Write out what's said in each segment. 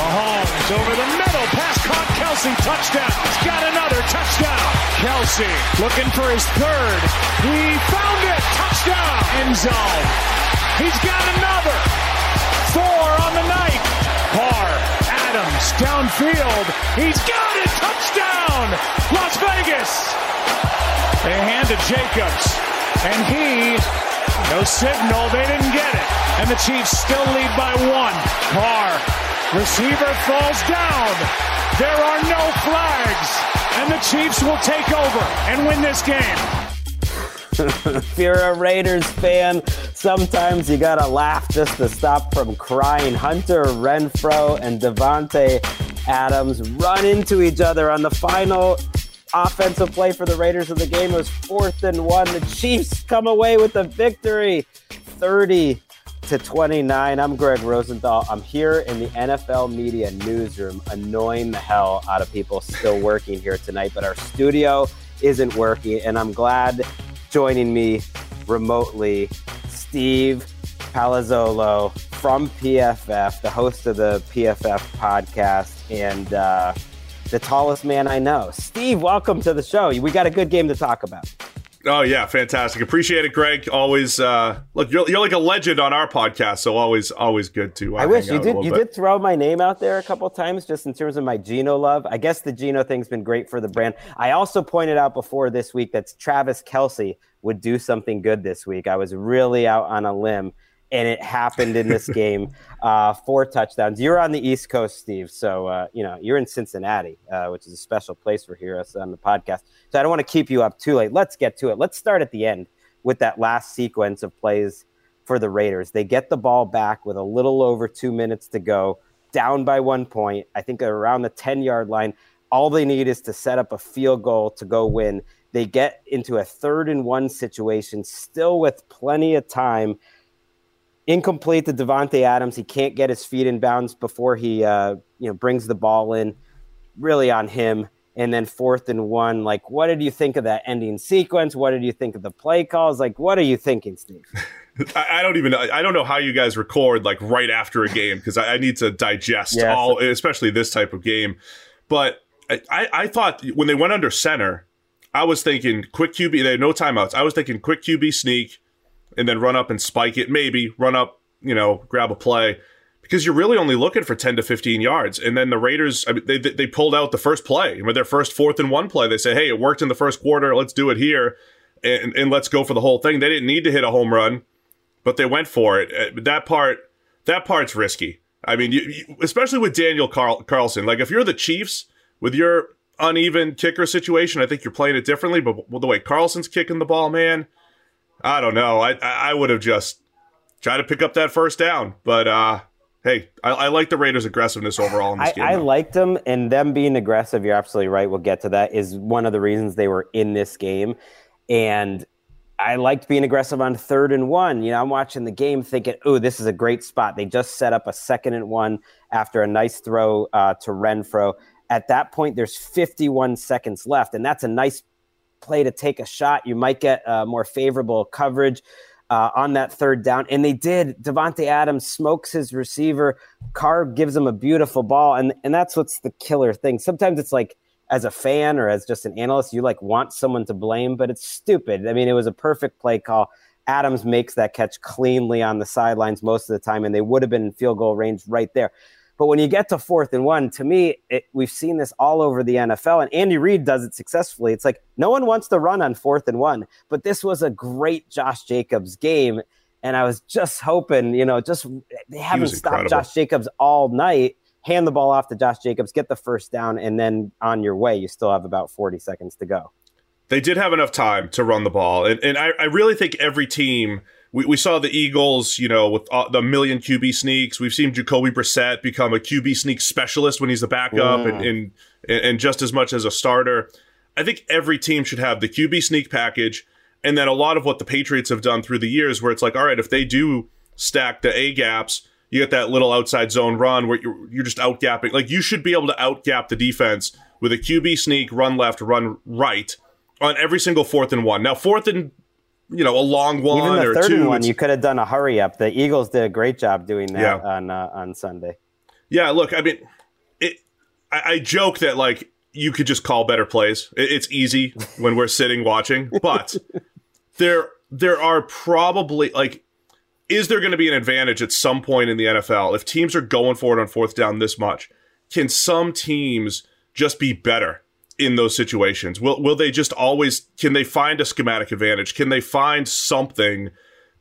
Mahomes over the middle, pass caught, Kelce, touchdown. He's got another touchdown. Kelce looking for his third. He found it, touchdown. End zone. He's got another. Four on the night. Carr, Adams, downfield. He's got it, touchdown. Las Vegas. They hand to Jacobs, and he, no signal, they didn't get it. And the Chiefs still lead by one. Carr Receiver falls down. There are no flags. And the Chiefs will take over and win this game. if you're a Raiders fan, sometimes you gotta laugh just to stop from crying. Hunter Renfrow and Davante Adams run into each other on the final offensive play for the Raiders of the game. It was fourth and one. The Chiefs come away with the victory, 30 to 29. I'm Greg Rosenthal. I'm here in the NFL media newsroom, annoying the hell out of people still working here tonight, but our studio isn't working. And I'm glad joining me remotely, Steve Palazzolo from PFF, the host of the PFF podcast, and uh, the tallest man I know. Steve, welcome to the show. We got a good game to talk about. Oh yeah, fantastic. Appreciate it, Greg. Always uh, look, you're, you're like a legend on our podcast, so always always good to. Uh, I wish you did. You bit. did throw my name out there a couple times, just in terms of my Geno love. I guess the Geno thing's been great for the brand. I also pointed out before this week that Travis Kelce would do something good this week. I was really out on a limb and it happened in this game. Uh, four touchdowns. You're on the East Coast, Steve, so uh, you know you're in Cincinnati, uh, which is a special place for here us on the podcast. So I don't want to keep you up too late. Let's get to it. Let's start at the end with that last sequence of plays for the Raiders. They get the ball back with a little over two minutes to go, down by one point. I think around the ten yard line. All they need is to set up a field goal to go win. They get into a third and one situation, still with plenty of time incomplete to Davante Adams. He can't get his feet in bounds before he uh, you know brings the ball in. Really on him. And then fourth and one, like, what did you think of that ending sequence? What did you think of the play calls? Like, what are you thinking, Steve? I don't even know. I don't know how you guys record like right after a game because I, I, need to digest all, especially this type of game. But I, I thought when they went under center, I was thinking quick QB. They had no timeouts. I was thinking quick QB sneak and then run up and spike it, maybe run up, you know, grab a play because you're really only looking for 10 to 15 yards. And then the Raiders, I mean, they, they pulled out the first play with their first fourth and one play. They said, hey, it worked in the first quarter. Let's do it here and, and let's go for the whole thing. They didn't need to hit a home run, but they went for it. Uh, that part, that part's risky. I mean, you, you, especially with Daniel Carl, Carlson. Like, if you're the Chiefs with your uneven kicker situation, I think you're playing it differently. But the way Carlson's kicking the ball, man, I don't know. I I would have just tried to pick up that first down, but uh, hey, I, I, like the Raiders' aggressiveness overall in this I, game. I liked them, and them being aggressive. You're absolutely right. We'll get to that. Is one of the reasons they were in this game, and I liked being aggressive on third and one. You know, I'm watching the game thinking, oh, this is a great spot. They just set up a second and one after a nice throw uh, to Renfrow. At that point, there's 51 seconds left, and that's a nice play to take a shot. You might get uh, more favorable coverage. Uh, on that third down. And they did. Davante Adams smokes his receiver. Carr gives him a beautiful ball. And, and that's what's the killer thing. Sometimes it's like as a fan or as just an analyst, you like want someone to blame, but it's stupid. I mean, it was a perfect play call. Adams makes that catch cleanly on the sidelines most of the time, and they would have been in field goal range right there. But when you get to fourth and one, to me, it, we've seen this all over the NFL, and Andy Reid does it successfully. It's like no one wants to run on fourth and one, but this was a great Josh Jacobs game. And I was just hoping, you know, just they haven't stopped Josh Jacobs all night hand the ball off to Josh Jacobs, get the first down, and then on your way, you still have about 40 seconds to go. They did have enough time to run the ball. And, and I, I really think every team, we, we saw the Eagles, you know, with uh, the million QB sneaks. We've seen Jacoby Brissett become a QB sneak specialist when he's the backup and, and, and just as much as a starter. I think every team should have the QB sneak package. And then a lot of what the Patriots have done through the years, where it's like, all right, if they do stack the A gaps, you get that little outside zone run where you're, you're just out gapping. Like you should be able to out gap the defense with a QB sneak, run left, run right on every single fourth and one. Now, fourth and you know a long one Even the or third two. one, you could have done a hurry up. The Eagles did a great job doing that Yeah. on uh, on Sunday. Yeah, look, I mean, it. I, I joke that like you could just call better plays. It, it's easy when we're sitting watching, but there there are probably like, is there going to be an advantage at some point in the NFL if teams are going for it on fourth down this much? Can some teams just be better in those situations? Will will they just always? Can they find a schematic advantage? Can they find something?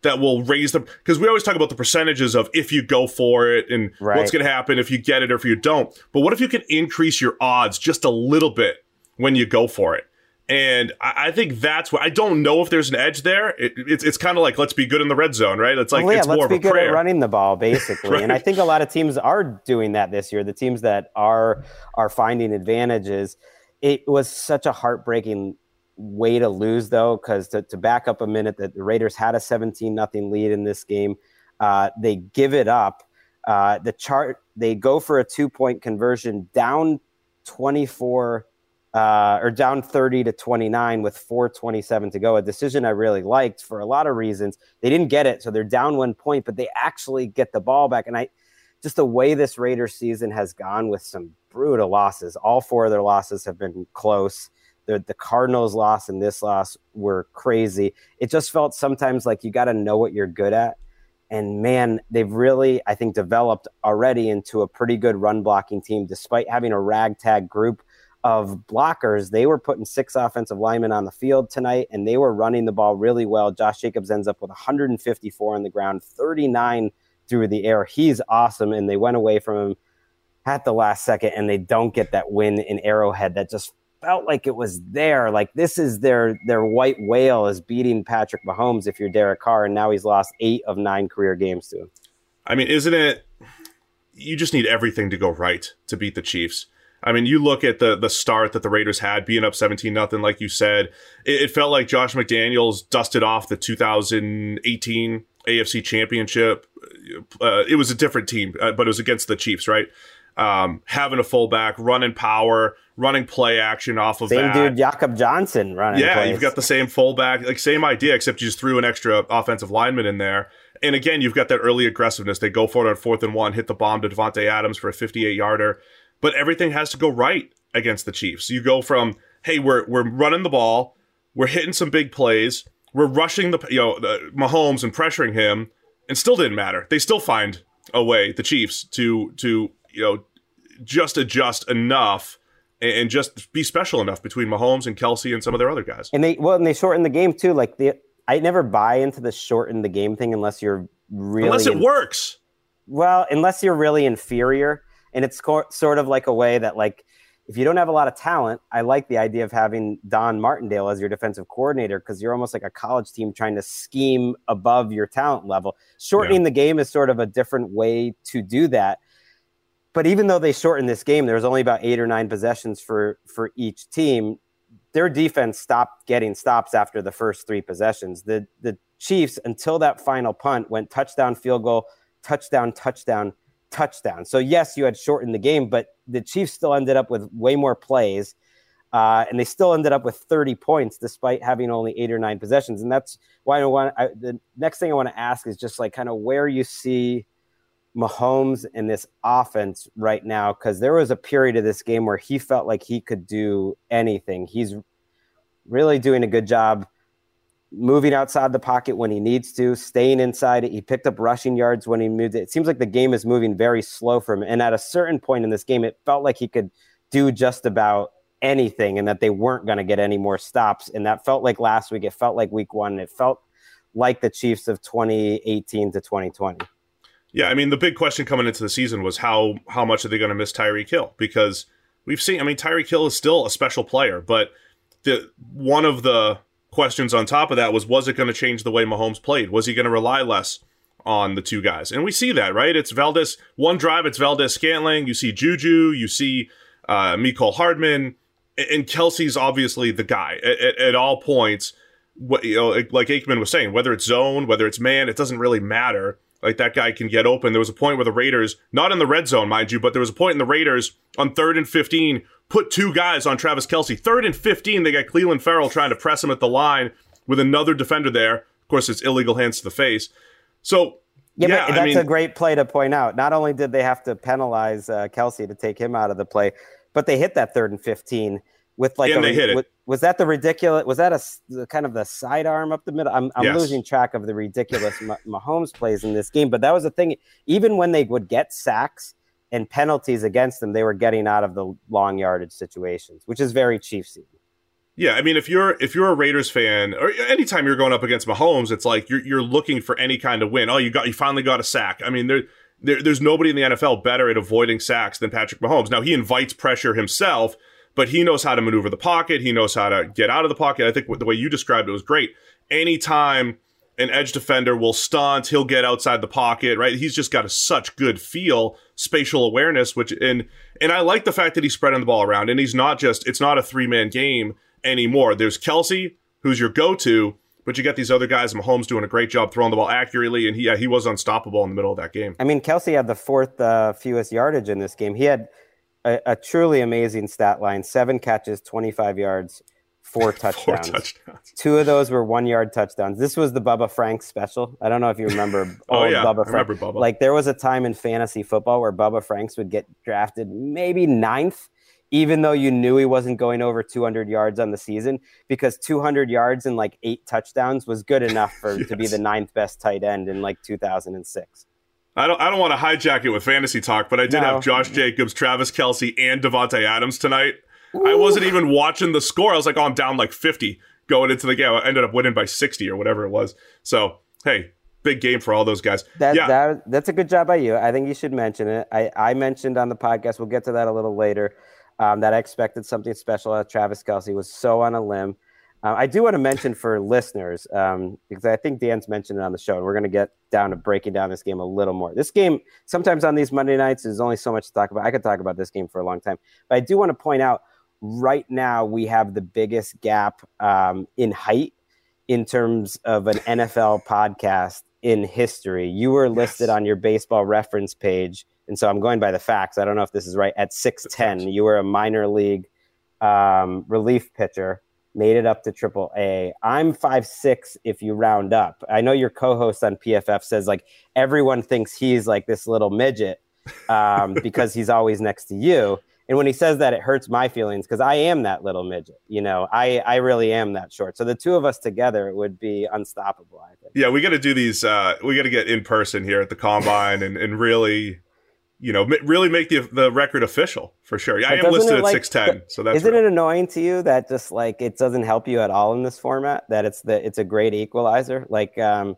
that will raise them because we always talk about the percentages of if you go for it and Right. what's going to happen if you get it or if you don't. But what if you can increase your odds just a little bit when you go for it? And I, I think that's what I don't know if there's an edge there. It, it's it's kind of like let's be good in the red zone, right? It's like well, yeah, it's more let's of be a good prayer. at running the ball, basically. And I think a lot of teams are doing that this year. The teams that are are finding advantages. It was such a heartbreaking way to lose, though, because to, to back up a minute, that the Raiders had a 17 nothing lead in this game. Uh, they give it up. Uh, the chart they go for a two point conversion down 24 uh, or down 30 to 29 with 427 to go. A decision I really liked for a lot of reasons. They didn't get it, so they're down one point, but they actually get the ball back. And I just the way this Raiders season has gone with some brutal losses. All four of their losses have been close. The, the Cardinals' loss and this loss were crazy. It just felt sometimes like you got to know what you're good at. And man, they've really, I think, developed already into a pretty good run blocking team, despite having a ragtag group of blockers. They were putting six offensive linemen on the field tonight, and they were running the ball really well. Josh Jacobs ends up with 154 on the ground, 39 through the air. He's awesome, and they went away from him at the last second, and they don't get that win in Arrowhead that just felt like it was there. Like this is their their white whale is beating Patrick Mahomes if you're Derek Carr, and now he's lost eight of nine career games to him. I mean, isn't it? You just need everything to go right to beat the Chiefs. I mean, you look at the the start that the Raiders had, being up seventeen nothing, like you said. It, it felt like Josh McDaniels dusted off the 2018 AFC Championship. Uh, it was a different team, uh, but it was against the Chiefs, right? Um, having a fullback, running power, running play action off of Same that. dude, Jakob Johnson running. Yeah, plays. you've got the same fullback, like same idea, except you just threw an extra offensive lineman in there. And again, you've got that early aggressiveness. They go for it on fourth and one, hit the bomb to Davante Adams for a 58 yarder. But everything has to go right against the Chiefs. You go from, hey, we're we're running the ball, we're hitting some big plays, we're rushing the you know the, Mahomes and pressuring him, and still didn't matter. They still find a way, the Chiefs, to to you know just adjust enough and, just be special enough between Mahomes and Kelce and some of their other guys. And they well, and they shortened the game too. Like the, I never buy into the shorten the game thing unless you're really Unless it in- works. well, unless you're really inferior, and it's co- sort of like a way that like if you don't have a lot of talent, I like the idea of having Don Martindale as your defensive coordinator because you're almost like a college team trying to scheme above your talent level. Shortening the game is sort of a different way to do that. But even though they shortened this game, there was only about eight or nine possessions for for each team. their defense stopped getting stops after the first three possessions. The the Chiefs until that final punt went touchdown, field goal, touchdown, touchdown, touchdown. So yes, you had shortened the game, but the Chiefs still ended up with way more plays. Uh, and they still ended up with 30 points despite having only eight or nine possessions. And that's why I want I, the next thing I want to ask is just like kind of where you see Mahomes in this offense right now, because there was a period of this game where he felt like he could do anything. He's really doing a good job moving outside the pocket when he needs to, staying inside it. He picked up rushing yards when he moved it. It seems like the game is moving very slow for him. And at a certain point in this game, it felt like he could do just about anything and that they weren't going to get any more stops. And that felt like last week. It felt like week one. It felt like the Chiefs of 2018 to 2020. Yeah, I mean the big question coming into the season was how how much are they going to miss Tyreek Hill because we've seen I mean Tyreek Hill is still a special player, but the one of the questions on top of that was was it going to change the way Mahomes played? Was he going to rely less on the two guys? And we see that, right? It's Valdes one drive, it's Valdes Scantling, you see Juju, you see uh Mecole Hardman, and Kelce's obviously the guy at, at, at all points. What you know, like Aikman was saying, whether it's zone, whether it's man, it doesn't really matter. Like that guy can get open. There was a point where the Raiders, not in the red zone, mind you, but there was a point in the Raiders on third and 15, put two guys on Travis Kelce. Third and 15, they got Clelin Ferrell trying to press him at the line with another defender there. Of course, it's illegal hands to the face. So, yeah, yeah but that's I mean, a great play to point out. Not only did they have to penalize uh, Kelce to take him out of the play, but they hit that third and 15 with like And a, they hit it. with- was that the ridiculous was that a the kind of the sidearm up the middle i'm, I'm Yes. losing track of the ridiculous Ma- mahomes plays in this game but that was the thing even when they would get sacks and penalties against them they were getting out of the long yardage situations which is very chiefsy Yeah, I mean, if you're if you're a Raiders fan, or anytime you're going up against Mahomes, it's like you're you're looking for any kind of win. Oh, you got you finally got a sack. I mean, there, there there's nobody in the NFL better at avoiding sacks than Patrick Mahomes. Now he invites pressure himself, but he knows how to maneuver the pocket. He knows how to get out of the pocket. I think the way you described it was great. Anytime an edge defender will stunt, he'll get outside the pocket. Right? He's just got a, such good feel, spatial awareness, which and and I like the fact that he's spreading the ball around, and he's not just it's not a three man game anymore. There's Kelce, who's your go to, but you got these other guys. Mahomes doing a great job throwing the ball accurately, and he yeah, he was unstoppable in the middle of that game. i mean kelce had the fourth uh, fewest yardage in this game he had a, a truly amazing stat line seven catches 25 yards four Four touchdowns touchdowns. Two of those were one yard touchdowns. This was the Bubba Frank special. I don't know if you remember Oh, yeah, Bubba I Frank. Bubba. Like there was a time in fantasy football where Bubba Franks would get drafted maybe ninth, even though you knew he wasn't going over 200 yards on the season, because 200 yards and like eight touchdowns was good enough for to be the ninth best tight end in like 2006. I don't I don't want to hijack it with fantasy talk, but I did No. have Josh Jacobs, Travis Kelce, and Davante Adams tonight. I wasn't even watching the score. I was like, oh, I'm down like 50 going into the game. I ended up winning by 60 or whatever it was. So hey, big game for all those guys. That, yeah, that that's a good job by you. I think you should mention it. I, I mentioned on the podcast. We'll get to that a little later. Um, that I expected something special out of Travis Kelce was so on a limb. Uh, I do want to mention for listeners um, because I think Dan's mentioned it on the show, and we're going to get down to breaking down this game a little more. This game sometimes on these Monday nights there's only so much to talk about. I could talk about this game for a long time, but I do want to point out right now we have the biggest gap um, in height in terms of an NFL podcast in history. You were listed Yes. on your baseball reference page, and so I'm going by the facts. I don't know if this is right. At 6'10, you were a minor league um, relief pitcher, made it up to triple A. I'm five six if you round up. I know your co host on PFF says like everyone thinks he's like this little midget um, because he's always next to you. And when he says that, it hurts my feelings because I am that little midget. You know, I, I really am that short. So the two of us together would be unstoppable, I think. yeah, we got to do these. Uh, we got to get in person here at the combine and, and really, you know, really make the the record official for sure. Yeah, I But am listed at like, six ten, so that's Isn't real. it annoying to you that just like it doesn't help you at all in this format? That it's the it's a great equalizer. Like um,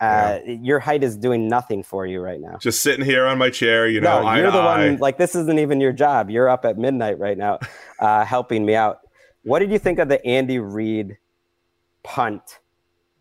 uh, your height is doing nothing for you right now. just sitting here on my chair. You know, no, you're the eye. one. Like this isn't even your job. You're up at midnight right now, uh, helping me out. What did you think of the Andy Reid punt?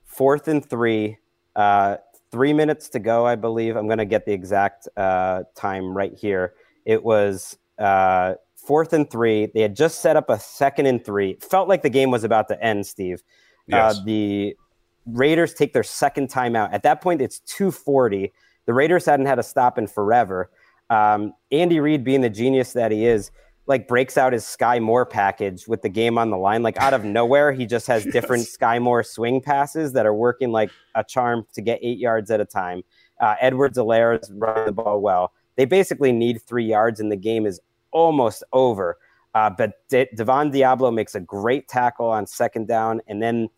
Fourth and three. Uh, three minutes to go, I believe. I'm going to get the exact uh, time right here. It was uh, fourth and three. They had just set up a second and three. Felt like the game was about to end, Steve. Uh, yes. Uh, the Raiders take their second timeout. At that point, it's 240. The Raiders hadn't had a stop in forever. Um, Andy Reid, being the genius that he is, like breaks out his Skyy Moore package with the game on the line. Like out of nowhere, he just has yes. different Skyy Moore swing passes that are working like a charm to get eight yards at a time. Uh, Edwards-Helaire is running the ball well. They basically need three yards, and the game is almost over. Uh, but De- Divon Deablo makes a great tackle on second down, and then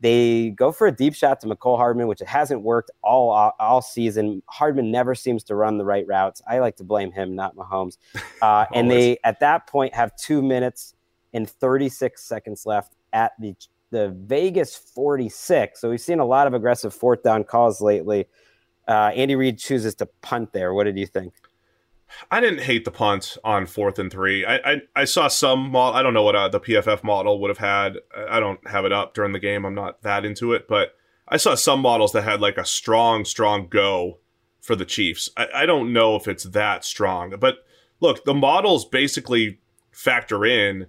they go for a deep shot to Mecole Hardman, which it hasn't worked all all season. Hardman never seems to run the right routes. I like to blame him, not Mahomes. Uh, and they at that point have two minutes and 36 seconds left at the the Vegas 46. So we've seen a lot of aggressive fourth down calls lately. Uh, Andy Reid chooses to punt there. What did you think? I didn't hate the punt on fourth and three. I I, I saw some. model. I don't know what uh, the PFF model would have had. I don't have it up during the game. I'm not that into it, but I saw some models that had like a strong, strong go for the Chiefs. I, I don't know if it's that strong, but look, the models basically factor in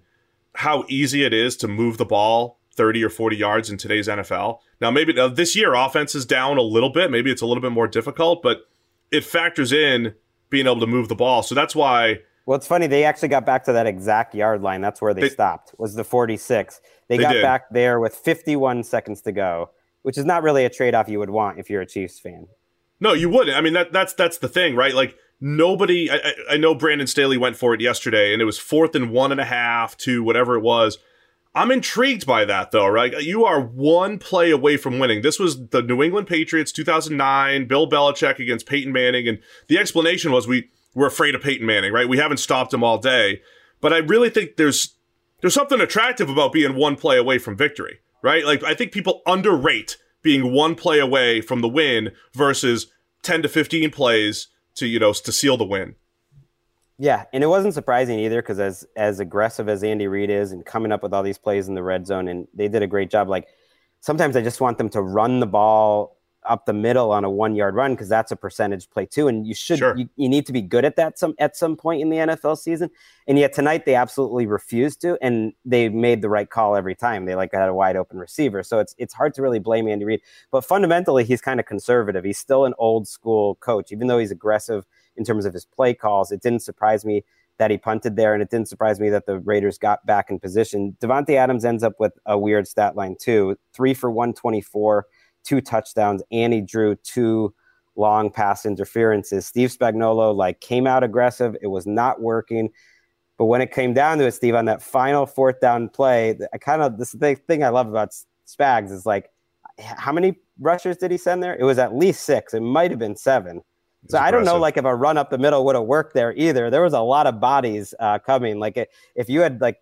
how easy it is to move the ball 30 or 40 yards in today's NFL. Now, maybe now this year offense is down a little bit. Maybe it's a little bit more difficult, but it factors in being able to move the ball. So that's why. Well, it's funny. They actually got back to that exact yard line. That's where they, they stopped. Was the 46. They, they got did. back there with 51 seconds to go, which is not really a trade off you would want if you're a Chiefs fan. No, you wouldn't. I mean, that that's that's the thing, right? Like nobody. I, I know Brandon Staley went for it yesterday, and it was fourth and one and a half to whatever it was. I'm intrigued by that though, right? You are one play away from winning. This was the New England Patriots 2009, Bill Belichick against Peyton Manning. And the explanation was we were afraid of Peyton Manning, right? We haven't stopped him all day. But I really think there's, there's something attractive about being one play away from victory, right? Like I think people underrate being one play away from the win versus 10 to 15 plays to, you know, to seal the win. Yeah, and it wasn't surprising either because as as aggressive as Andy Reid is and coming up with all these plays in the red zone, and they did a great job. Like sometimes I just want them to run the ball up the middle on a one yard run because that's a percentage play too, and you should sure. you, you, need to be good at that some at some point in the NFL season. And yet tonight they absolutely refused to, and they made the right call every time. They like had a wide open receiver, so it's it's hard to really blame Andy Reid. But fundamentally, he's kind of conservative. He's still an old school coach, even though he's aggressive in terms of his play calls. It didn't surprise me that he punted there, and it didn't surprise me that the Raiders got back in position. Davante Adams ends up with a weird stat line too: three for one twenty-four, two touchdowns, and he drew two long pass interferences. Steve Spagnuolo like came out aggressive; it was not working. But when it came down to it, Steve, on that final fourth down play, I kind of this the thing I love about Spags is like, how many rushers did he send there? It was at least six. It might have been seven. So I don't know, like if a run up the middle would have worked there either. There was a lot of bodies uh, coming. Like it, if you had like,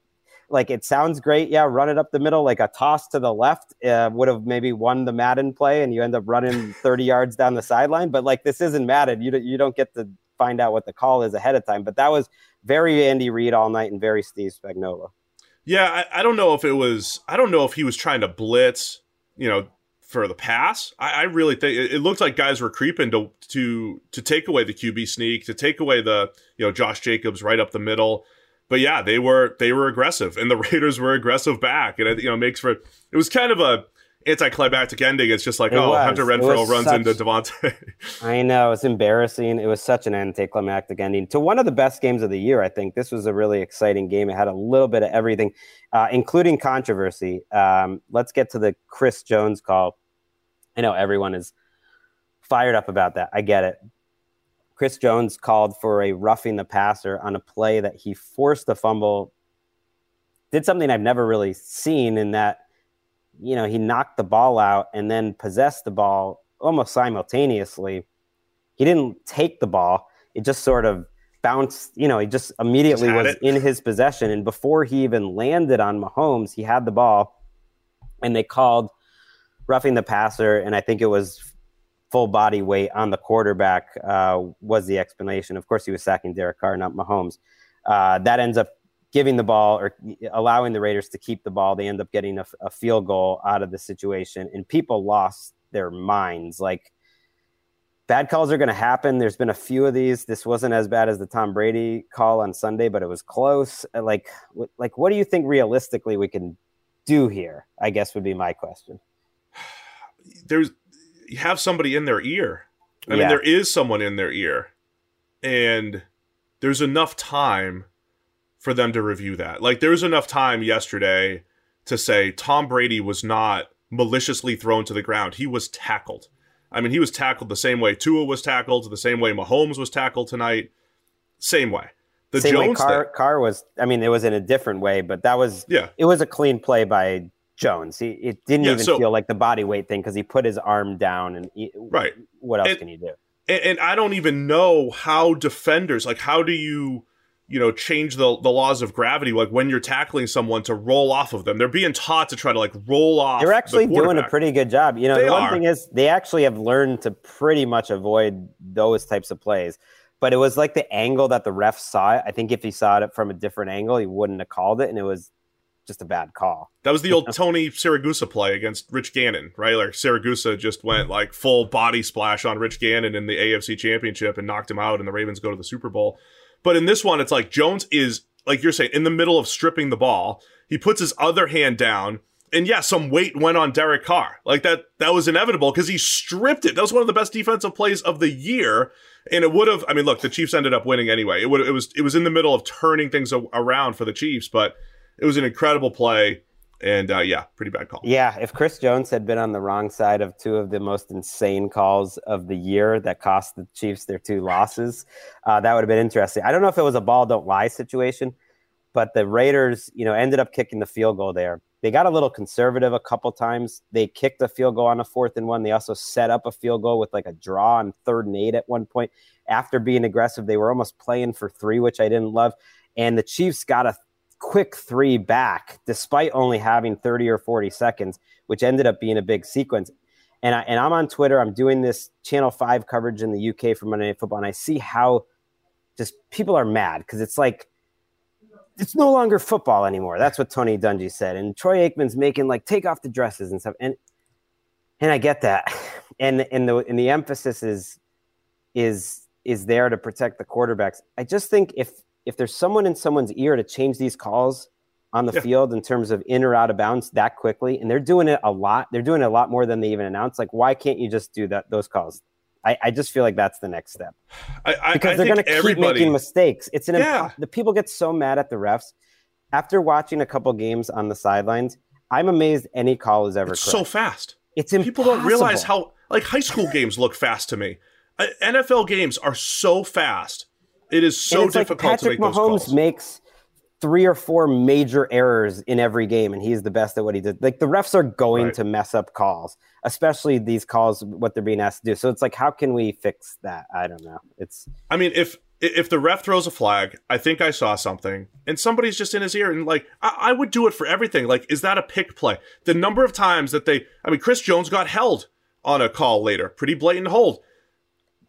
like it sounds great, yeah, run it up the middle. Like a toss to the left uh, would have maybe won the Madden play, and you end up running 30 yards down the sideline. But like this isn't Madden. You you don't get to find out what the call is ahead of time. But that was very Andy Reid all night and very Steve Spagnuolo. Yeah, I, I don't know if it was. I don't know if he was trying to blitz. You know, for the pass. I, I really think it, it, looked like guys were creeping to to to take away the QB sneak, to take away the you know Josh Jacobs right up the middle. But yeah, they were they were aggressive, and the Raiders were aggressive back, and it you know makes for it was kind of a anticlimactic ending. It's just like, it oh, was. Hunter Renfrow runs such, into Davante. I know it's embarrassing. It was such an anticlimactic ending to one of the best games of the year. I think this was a really exciting game. It had a little bit of everything, uh, including controversy. Um, let's get to the Chris Jones call. I know everyone is fired up about that. I get it. Chris Jones called for a roughing the passer on a play that he forced a fumble. Did something I've never really seen in that you know, he knocked the ball out and then possessed the ball almost simultaneously. He didn't take the ball. It just sort of bounced, you know, he just immediately just was it. in his possession. And before he even landed on Mahomes, he had the ball and they called roughing the passer. And I think it was full body weight on the quarterback uh, was the explanation. Of course, he was sacking Derek Carr, not Mahomes. Uh, that ends up giving the ball or allowing the Raiders to keep the ball. They end up getting a, a, field goal out of the situation, and people lost their minds. Like bad calls are going to happen. There's been a few of these. This wasn't as bad as the Tom Brady call on Sunday, but it was close. Uh, like, like, what do you think realistically we can do here? I guess would be my question. There's you have somebody in their ear. I yeah. mean, there is someone in their ear, and there's enough time for them to review that. Like, there was enough time yesterday to say Tom Brady was not maliciously thrown to the ground. He was tackled. I mean, he was tackled the same way Tua was tackled, the same way Mahomes was tackled tonight, same way. The same Jones way Carr, Carr was. I mean, it was in a different way, but that was yeah. It was a clean play by Jones. He it didn't yeah, even so, feel like the body weight thing because he put his arm down and he, right. What else and, can you do? And, and I don't even know how defenders like how do you you know change the the laws of gravity like when you're tackling someone to roll off of them. They're being taught to try to like roll off they're actually the doing a pretty good job. You know they the one are. thing is they actually have learned to pretty much avoid those types of plays. But it was like the angle that the ref saw it. I think if he saw it from a different angle he wouldn't have called it and it was just a bad call. That was the old tony siragusa play against rich gannon right? Like siragusa just went like full body splash on rich gannon in the afc championship and knocked him out and the ravens go to the super bowl but in this one, it's like Jones is, like you're saying, in the middle of stripping the ball. He puts his other hand down. And yeah, some weight went on Derek Carr. Like that, that was inevitable because he stripped it. That was one of the best defensive plays of the year. And it would have, I mean, look, the Chiefs ended up winning anyway. It would, it was, it was in the middle of turning things around for the Chiefs, but it was an incredible play. And uh, yeah, pretty bad call. Yeah, if Chris Jones had been on the wrong side of two of the most insane calls of the year that cost the Chiefs their two losses, uh, that would have been interesting. I don't know if it was a ball don't lie situation, but the Raiders, you know, ended up kicking the field goal there. They got a little conservative a couple times. They kicked a field goal on a fourth and one. They also set up a field goal with like a draw on third and eight at one point. After being aggressive, they were almost playing for three, which I didn't love. And the Chiefs got a quick three back, despite only having 30 or 40 seconds, which ended up being a big sequence. And, I, and I'm on Twitter. I'm doing this Channel 5 coverage in the UK for Monday Night Football. And I see how just people are mad because it's like, it's no longer football anymore. That's what Tony Dungy said. And Troy Aikman's making like take off the dresses and stuff. And and I get that. And and the and the emphasis is is is there to protect the quarterbacks. I just think if if there's someone in someone's ear to change these calls on the yeah. field in terms of in or out of bounds that quickly, and they're doing it a lot. They're doing it a lot more than they even announce. Like, why can't you just do that? Those calls. I, I just feel like that's the next step I, I, because they're going to keep making mistakes. It's an yeah. the people get so mad at the refs after watching a couple games on the sidelines. I'm amazed any call is ever so fast. It's impossible. people don't realize how like high school games look fast to me. NFL games are so fast it is so difficult like Patrick to make Mahomes those calls. makes three or four major errors in every game, and he's the best at what he did. Like the refs are going right. to mess up calls, especially these calls, what they're being asked to do. So it's like, how can we fix that? I don't know. It's. I mean, if if the ref throws a flag, I think I saw something, and somebody's just in his ear, and like I, I would do it for everything. Like, is that a pick play? The number of times that they, I mean, Chris Jones got held on a call later, pretty blatant hold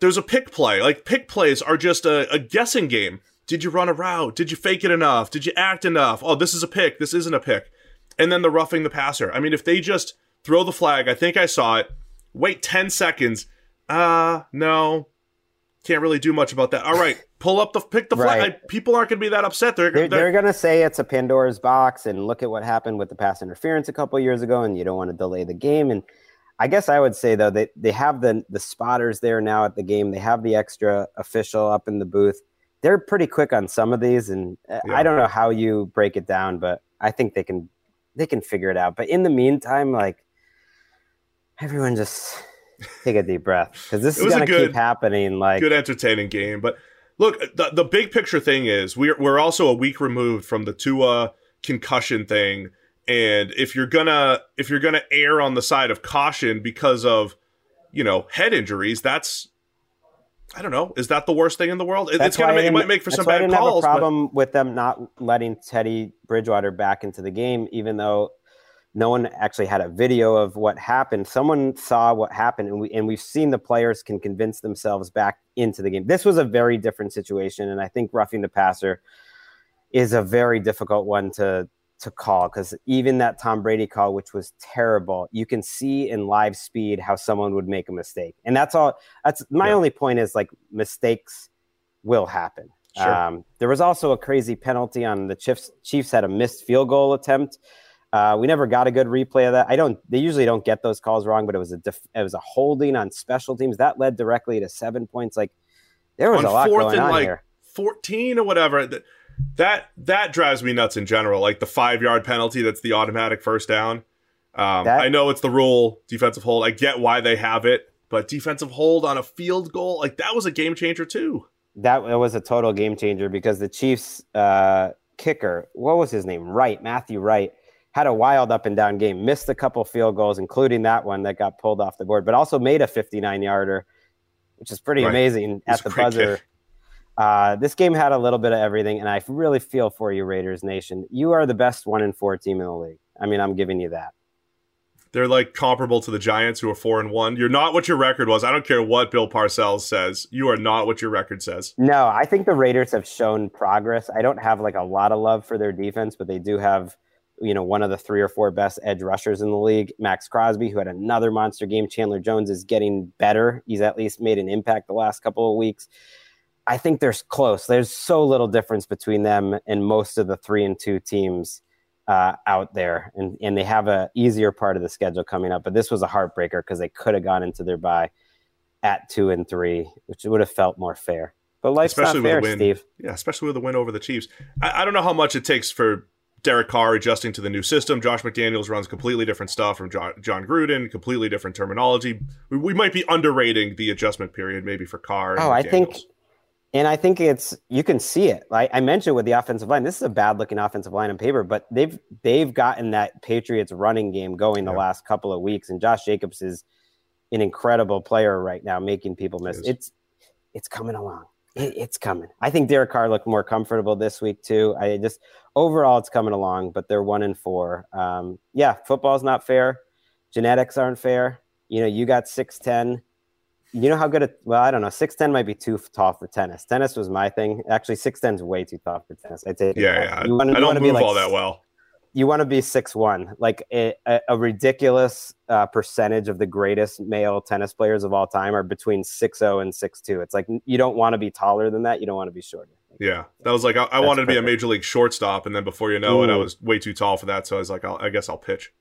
there's a pick play. Like pick plays are just a, a, guessing game. Did you run a route? Did you fake it enough? Did you act enough? Oh, this is a pick. This isn't a pick. And then the roughing the passer. I mean, if they just throw the flag, I think I saw it. Wait 10 seconds. Uh, no. Can't really do much about that. All right, pull up the pick the flag. Right. I, people aren't going to be that upset. They're they're, they're, they're going to say it's a Pandora's box and look at what happened with the pass interference a couple years ago, and you don't want to delay the game. And I guess I would say though that they have the the spotters there now at the game. They have the extra official up in the booth. They're pretty quick on some of these, and uh, yeah. I don't know how you break it down, but I think they can they can figure it out. But in the meantime, like everyone just take a deep breath because this is going to keep happening. Like good entertaining game, but look, the the big picture thing is we're we're also a week removed from the Tua concussion thing and if you're gonna if you're gonna err on the side of caution because of you know head injuries, that's I don't know. Is that the worst thing in the world? That's it's gonna make, it might make for some bad I didn't calls. Have a problem but... with them not letting Teddy Bridgewater back into the game, even though no one actually had a video of what happened. Someone saw what happened, and we and we've seen the players can convince themselves back into the game. This was a very different situation, and I think roughing the passer is a very difficult one to to call because even that Tom Brady call, which was terrible, you can see in live speed how someone would make a mistake. And that's all. That's my yeah. only point is like mistakes will happen. Sure. Um, there was also a crazy penalty on the Chiefs. Chiefs had a missed field goal attempt. Uh, we never got a good replay of that. I don't. They usually don't get those calls wrong, but it was a def, it was a holding on special teams that led directly to seven points. Like there was on a lot going on like here. Fourteen or whatever. That that that drives me nuts in general. Like the five yard penalty, that's the automatic first down. Um, that, I know it's the rule, defensive hold. I get why they have it, but defensive hold on a field goal, like that was a game changer too. That was a total game changer because the Chiefs uh, kicker, what was his name? Wright, Matthew Wright had a wild up and down game, missed a couple field goals, including that one that got pulled off the board, but also made a 59 yarder, which is pretty right. amazing at the buzzer. Uh, this game had a little bit of everything, and I really feel for you, Raiders Nation. You are the best one in four team in the league. I mean, I'm giving you that. They're like comparable to the Giants, who are four and one. You're not what your record was. I don't care what Bill Parcells says. You are not what your record says. No, I think the Raiders have shown progress. I don't have like a lot of love for their defense, but they do have you know, one of the three or four best edge rushers in the league, max Crosby, who had another monster game. Chandler Jones is getting better. He's at least made an impact the last couple of weeks. I think they're close. There's so little difference between them and most of the three and two teams uh, out there, and and they have a easier part of the schedule coming up. But this was a heartbreaker because they could have gone into their bye at two and three, which would have felt more fair. But life's especially not fair, with Steve. Yeah, especially with the win over the Chiefs. I, I don't know how much it takes for Derek Carr adjusting to the new system. Josh McDaniels runs completely different stuff from John, Gruden, completely different terminology. We, we, might be underrating the adjustment period maybe for Carr. Oh, I think, and I think it's you can see it. Like I mentioned with the offensive line, this is a bad looking offensive line on paper, but they've they've gotten that Patriots running game going the yeah. last couple of weeks, and Josh Jacobs is an incredible player right now, making people miss. It it's it's coming along it, it's coming. I think Derek Carr looked more comfortable this week too. I just overall it's coming along, but they're one and four. Um, yeah, football's not fair. Genetics aren't fair. You know, you got six ten. You know how good it? Well, I don't know. Six ten might be too tall for tennis. Tennis was my thing. Actually, six ten is way too tall for tennis. I take. Yeah, yeah. You wanna, I don't move like, all that well you want to be six one, like a, a ridiculous uh, percentage of the greatest male tennis players of all time are between six zero oh and six two. It's like you don't want to be taller than that. You don't want to be shorter. Yeah, that was like I, I wanted to be a major league shortstop, and then before you know Ooh. it, I was way too tall for that. So I was like, i guess I'll pitch.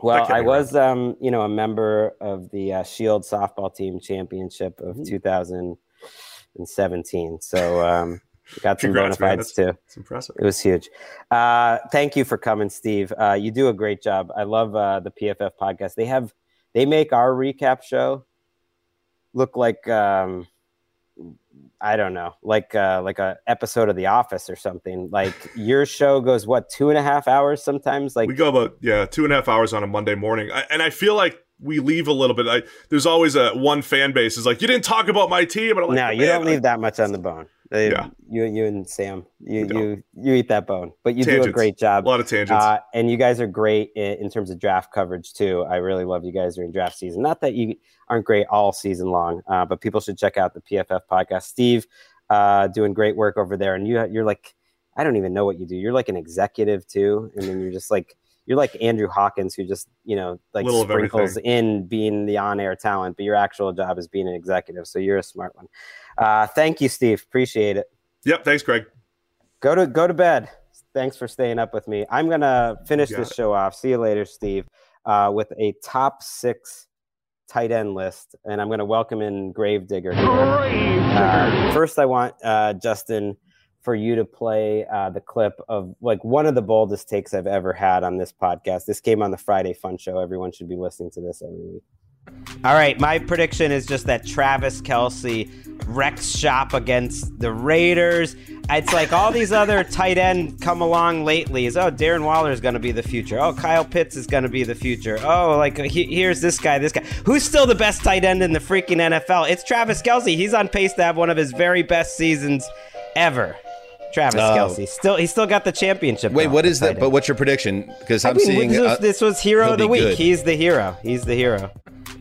Well, I was, um, you know, a member of the uh, Shield softball team championship of 2017. So um, got some bona fides too. It's impressive. It was huge. Uh, thank you for coming, Steve. Uh, you do a great job. I love uh, the PFF podcast. They have they make our recap show look like um, I don't know, like uh, like a episode of The Office or something. Like your show goes what two and a half hours sometimes. Like we go about yeah two and a half hours on a Monday morning, I, and I feel like we leave a little bit. I, there's always a one fan base is like you didn't talk about my team, but I'm like, no, you don't leave that much on the bone. They, yeah. You, you and Sam, you, you, you eat that bone, but you tangents. do a great job. A lot of tangents. Uh, and you guys are great in, in, terms of draft coverage too. I really love you guys during draft season. Not that you aren't great all season long, uh, but people should check out the PFF podcast. Steve, uh, doing great work over there. And you, you're like, I don't even know what you do. You're like an executive too. And then you're just like, you're like Andrew Hawkins, who just you know like Little sprinkles in being the on-air talent, but your actual job is being an executive. So you're a smart one. Uh, thank you, Steve. Appreciate it. Yep. Thanks, Greg. Go to go to bed. Thanks for staying up with me. I'm gonna finish this it. show off. See you later, Steve. Uh, with a top six tight end list, and I'm gonna welcome in Gravedigger. Uh, first, I want uh, Justin for you to play uh, the clip of like one of the boldest takes I've ever had on this podcast. This came on the Friday Fun Show. Everyone should be listening to this every week. All right, my prediction is just that Travis Kelce wrecks shop against the Raiders. It's like all these other tight end come along lately. Is oh Darren Waller is going to be the future. Oh Kyle Pitts is going to be the future. Oh like he, here's this guy, this guy. Who's still the best tight end in the freaking NFL? It's Travis Kelce. He's on pace to have one of his very best seasons ever. Travis oh. Kelce. Still, he still got the championship. Wait, what is that? But what's your prediction? Because I'm I mean, seeing this was, uh, this was hero of the week. Good. He's the hero. He's the hero.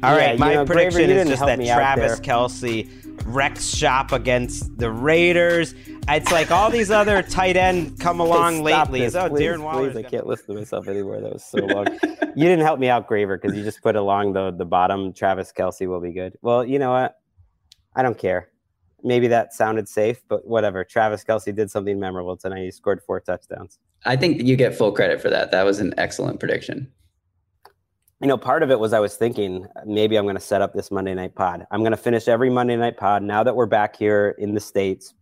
All yeah, right, my know, prediction Graver, is just that Travis Kelce Rex shop against the Raiders. It's like all these other tight end come along hey, lately. This, oh, please, Darren Waller. I can't listen to myself anymore. That was so long. you didn't help me out, Graver, because you just put along the the bottom. Travis Kelce will be good. Well, you know what? I don't care. Maybe that sounded safe, but whatever. Travis Kelce did something memorable tonight. He scored four touchdowns. I think you get full credit for that. That was an excellent prediction you know, part of it was I was thinking maybe I'm going to set up this Monday night pod. I'm going to finish every Monday night pod now that we're back here in the States.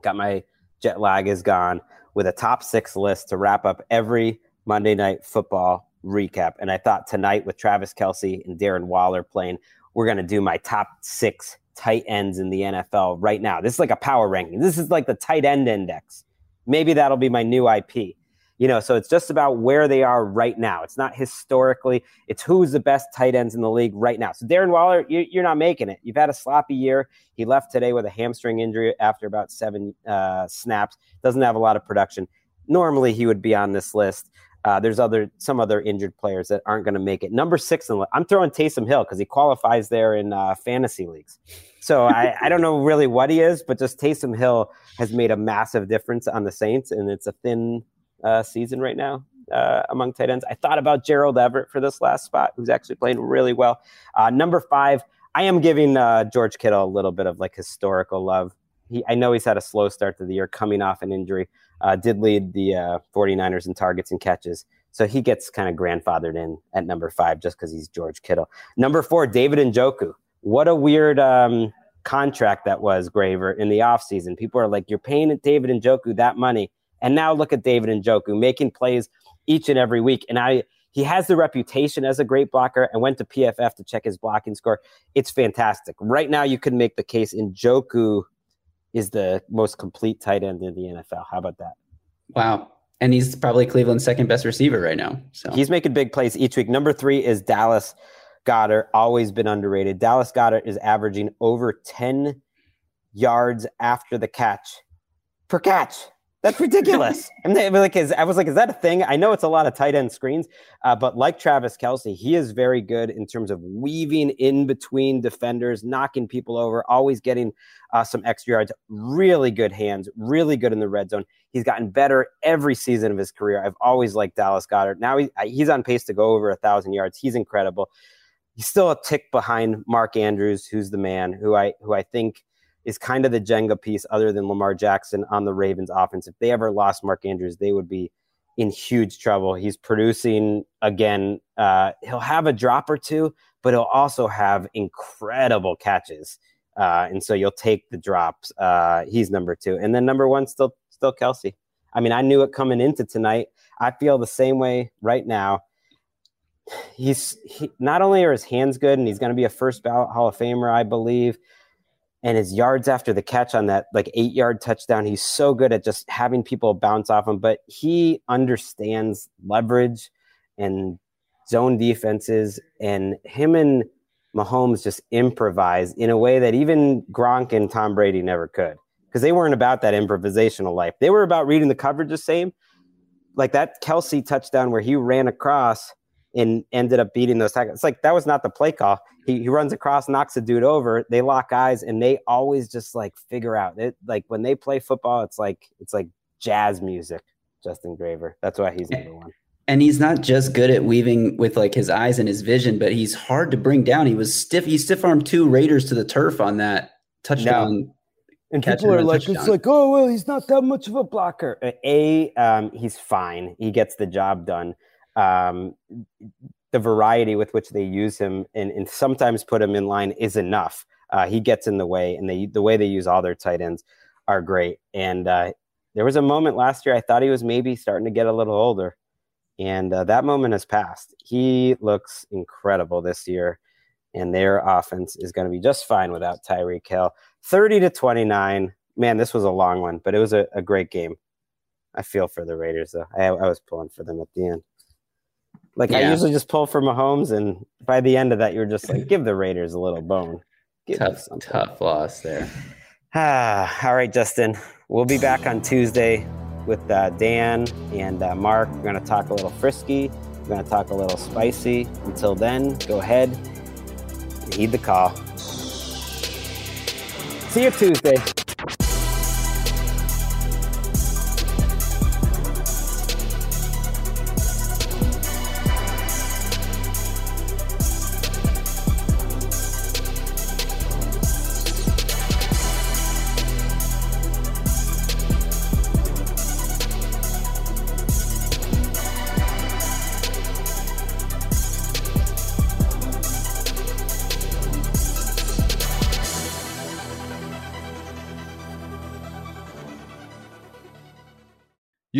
Got my jet lag is gone with a top six list to wrap up every Monday night football recap. And I thought tonight with Travis Kelce and Darren Waller playing, we're going to do my top six tight ends in the NFL right now. This is like a power ranking. This is like the tight end index. Maybe that'll be my new IP you know, so it's just about where they are right now. It's not historically, it's who's the best tight ends in the league right now. So Darren Waller, you, are not making it. You've had a sloppy year. He left today with a hamstring injury after about seven uh, snaps. Doesn't have a lot of production. Normally, he would be on this list. Uh, there's other some other injured players that aren't going to make it. Number six, in, I'm throwing Taysom Hill because he qualifies there in uh, fantasy leagues. So I, I don't know really what he is, but just Taysom Hill has made a massive difference on the Saints, and it's a thin uh, season right now uh, among tight ends. I thought about Gerald Everett for this last spot, who's actually playing really well. Uh, number five, I am giving uh, George Kittle a little bit of like historical love. He, I know he's had a slow start to the year coming off an injury, uh, did lead the 49ers uh, in targets and catches. So he gets kind of grandfathered in at number five just because he's George Kittle. Number four, David Njoku. What a weird um, contract that was, Graver, in the offseason. People are like, you're paying David Njoku that money and now look at David Njoku making plays each and every week. And I he has the reputation as a great blocker and went to PFF to check his blocking score. It's fantastic. Right now, you can make the case Njoku is the most complete tight end in the NFL. How about that? Wow. And he's probably Cleveland's second best receiver right now. So he's making big plays each week. Number three is Dallas Goedert, always been underrated. Dallas Goedert is averaging over 10 yards after the catch per catch. That's ridiculous. and they, like, is, I was like, is that a thing? I know it's a lot of tight end screens, uh, but like Travis Kelce, he is very good in terms of weaving in between defenders, knocking people over, always getting uh, some extra yards. Really good hands, really good in the red zone. He's gotten better every season of his career. I've always liked Dallas Goedert. Now he, he's on pace to go over a thousand yards. He's incredible. He's still a tick behind Mark Andrews, who's the man who I who I think is kind of the Jenga piece other than Lamar Jackson on the Ravens offense. If they ever lost Mark Andrews, they would be in huge trouble. He's producing again. Uh, he'll have a drop or two, but he'll also have incredible catches. Uh, and so you'll take the drops. Uh, he's number two, and then number one still still Kelce. I mean, I knew it coming into tonight. I feel the same way right now. He's he, not only are his hands good, and he's going to be a first ballot Hall of Famer, I believe and his yards after the catch on that like eight yard touchdown. He's so good at just having people bounce off him, but he understands leverage and zone defenses. And him and Mahomes just improvise in a way that even Gronk and Tom Brady never could because they weren't about that improvisational life. They were about reading the coverage the same. Like that Kelce touchdown where he ran across and ended up beating those tackles. It's like that was not the play call. He, he runs across, knocks a dude over. They lock eyes, and they always just like figure out it. Like when they play football, it's like it's like jazz music. Justin Graver. That's why he's number one. And he's not just good at weaving with like his eyes and his vision, but he's hard to bring down. He was stiff. He stiff armed two Raiders to the turf on that touchdown. No. And people are like, touchdown. it's like, oh well, he's not that much of a blocker. A, um, he's fine. He gets the job done um, the variety with which they use him and, and sometimes put him in line is enough. Uh, he gets in the way, and they, the way they use all their tight ends are great. And uh, there was a moment last year I thought he was maybe starting to get a little older, and uh, that moment has passed. He looks incredible this year, and their offense is going to be just fine without Tyreek Hill. Thirty to twenty-nine. Man, this was a long one, but it was a, a great game. I feel for the Raiders though. I, I was pulling for them at the end. Like yeah. I usually just pull for Mahomes, and by the end of that, you're just like, give the Raiders a little bone. Give tough, tough loss there. Ah, all right, Justin. We'll be back on Tuesday with uh, Dan and uh, Mark. We're going to talk a little frisky. We're going to talk a little spicy. Until then, go ahead and heed the call. See you Tuesday.